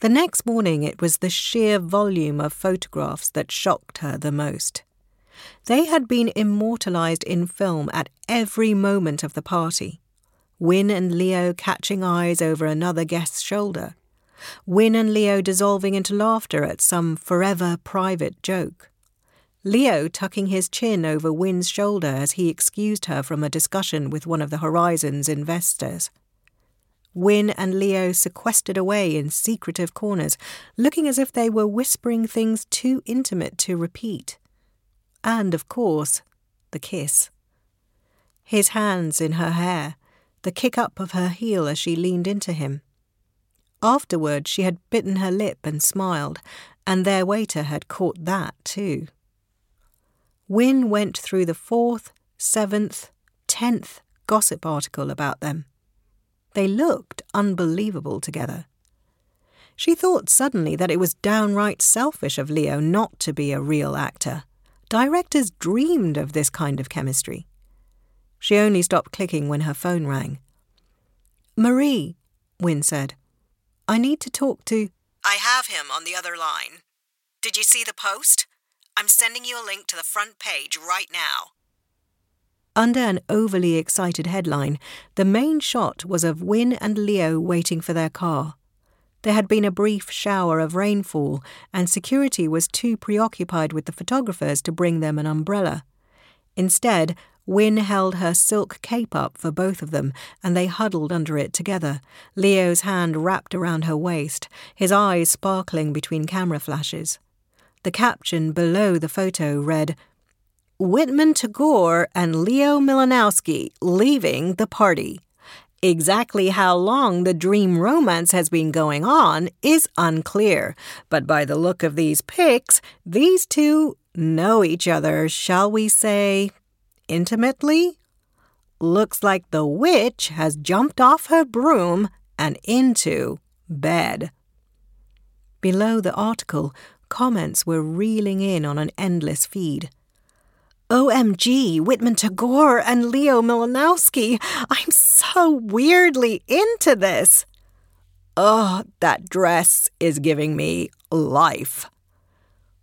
The next morning, it was the sheer volume of photographs that shocked her the most. They had been immortalized in film at every moment of the party. Wynne and Leo catching eyes over another guest's shoulder. Wynne and Leo dissolving into laughter at some forever private joke. Leo tucking his chin over Wynne's shoulder as he excused her from a discussion with one of the Horizon's investors. Wynne and Leo sequestered away in secretive corners, looking as if they were whispering things too intimate to repeat. And, of course, the kiss. His hands in her hair, the kick up of her heel as she leaned into him. Afterward, she had bitten her lip and smiled, and their waiter had caught that too. Wynne went through the fourth, seventh, tenth gossip article about them. They looked unbelievable together. She thought suddenly that it was downright selfish of Leo not to be a real actor. Directors dreamed of this kind of chemistry. She only stopped clicking when her phone rang. Marie, Wynne said, I need to talk to. I have him on the other line. Did you see the post? I'm sending you a link to the front page right now. Under an overly excited headline, the main shot was of Wynne and Leo waiting for their car. There had been a brief shower of rainfall, and security was too preoccupied with the photographers to bring them an umbrella. Instead, Wynne held her silk cape up for both of them, and they huddled under it together, Leo's hand wrapped around her waist, his eyes sparkling between camera flashes. The caption below the photo read, Whitman Tagore and Leo Milanowski leaving the party. Exactly how long the dream romance has been going on is unclear, but by the look of these pics, these two know each other, shall we say, intimately? Looks like the witch has jumped off her broom and into bed. Below the article, comments were reeling in on an endless feed. OMG, Whitman Tagore and Leo Milanowski. I'm so weirdly into this. Oh, that dress is giving me life.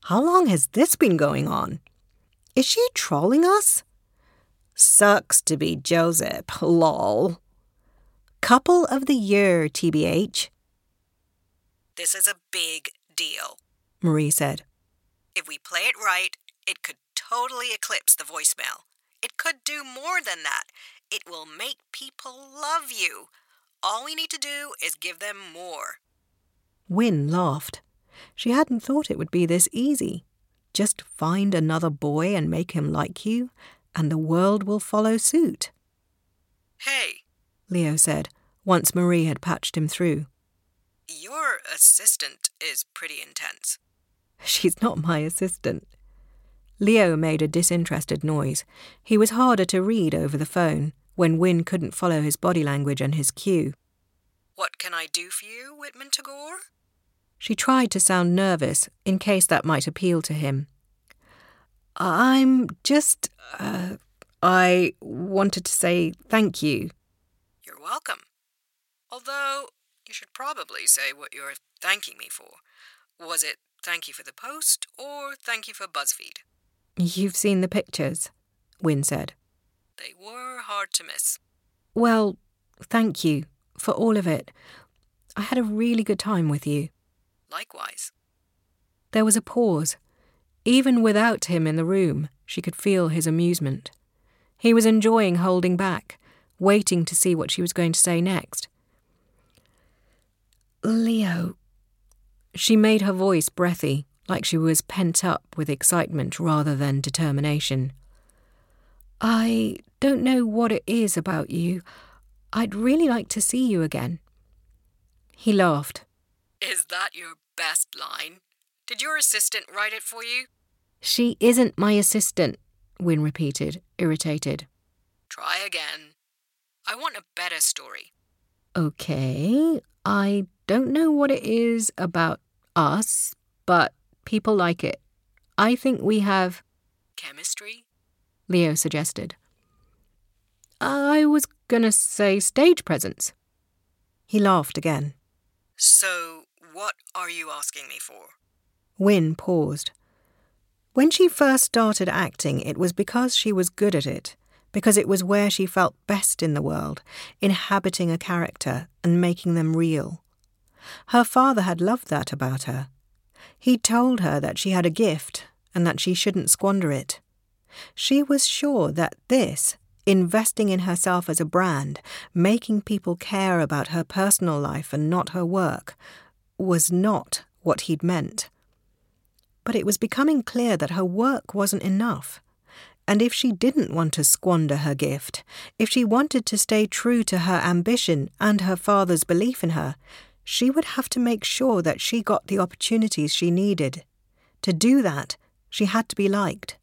How long has this been going on? Is she trolling us? Sucks to be Joseph, lol. Couple of the year, TBH. This is a big deal, Marie said. If we play it right, it could totally eclipse the voicemail. It could do more than that. It will make people love you. All we need to do is give them more. Wynne laughed. She hadn't thought it would be this easy. Just find another boy and make him like you, and the world will follow suit. Hey, Leo said, once Marie had patched him through. Your assistant is pretty intense. She's not my assistant. Leo made a disinterested noise. He was harder to read over the phone when Wynne couldn't follow his body language and his cue. What can I do for you, Whitman Tagore? She tried to sound nervous in case that might appeal to him. I'm just. Uh, I wanted to say thank you. You're welcome. Although, you should probably say what you're thanking me for. Was it thank you for the post or thank you for BuzzFeed? You've seen the pictures, Wynne said. They were hard to miss. Well, thank you for all of it. I had a really good time with you. Likewise. There was a pause. Even without him in the room, she could feel his amusement. He was enjoying holding back, waiting to see what she was going to say next. Leo. She made her voice breathy, like she was pent up with excitement rather than determination. I don't know what it is about you. I'd really like to see you again. He laughed. Is that your best line? Did your assistant write it for you? She isn't my assistant, Wynne repeated, irritated. Try again. I want a better story. Okay, I don't know what it is about us, but people like it. I think we have. Chemistry? Leo suggested. I was gonna say stage presence. He laughed again. So, what are you asking me for? Wynne paused. When she first started acting, it was because she was good at it, because it was where she felt best in the world, inhabiting a character and making them real. Her father had loved that about her. He told her that she had a gift and that she shouldn't squander it. She was sure that this, investing in herself as a brand, making people care about her personal life and not her work, was not what he'd meant. But it was becoming clear that her work wasn't enough. And if she didn't want to squander her gift, if she wanted to stay true to her ambition and her father's belief in her, she would have to make sure that she got the opportunities she needed. To do that, she had to be liked.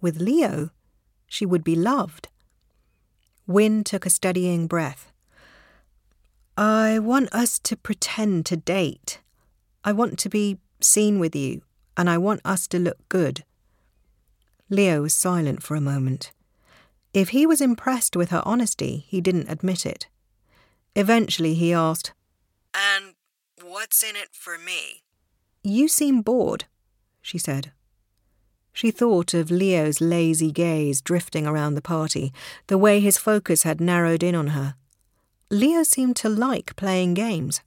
With Leo, she would be loved. Wynne took a steadying breath. I want us to pretend to date. I want to be seen with you, and I want us to look good. Leo was silent for a moment. If he was impressed with her honesty, he didn't admit it. Eventually, he asked, And what's in it for me? You seem bored, she said. She thought of Leo's lazy gaze drifting around the party, the way his focus had narrowed in on her. Leo seemed to like playing games.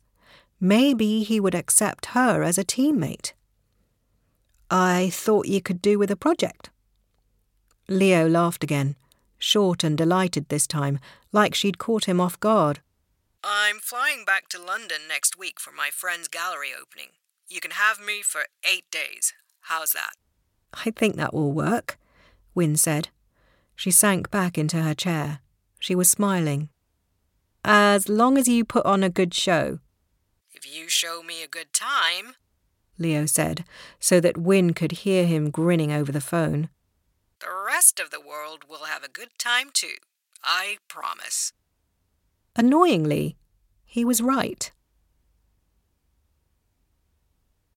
Maybe he would accept her as a teammate. I thought you could do with a project. Leo laughed again, short and delighted this time, like she'd caught him off guard. I'm flying back to London next week for my friend's gallery opening. You can have me for eight days. How's that? I think that will work, Wynne said. She sank back into her chair. She was smiling. As long as you put on a good show. If you show me a good time, Leo said, so that Wynne could hear him grinning over the phone. The rest of the world will have a good time too. I promise. Annoyingly, he was right.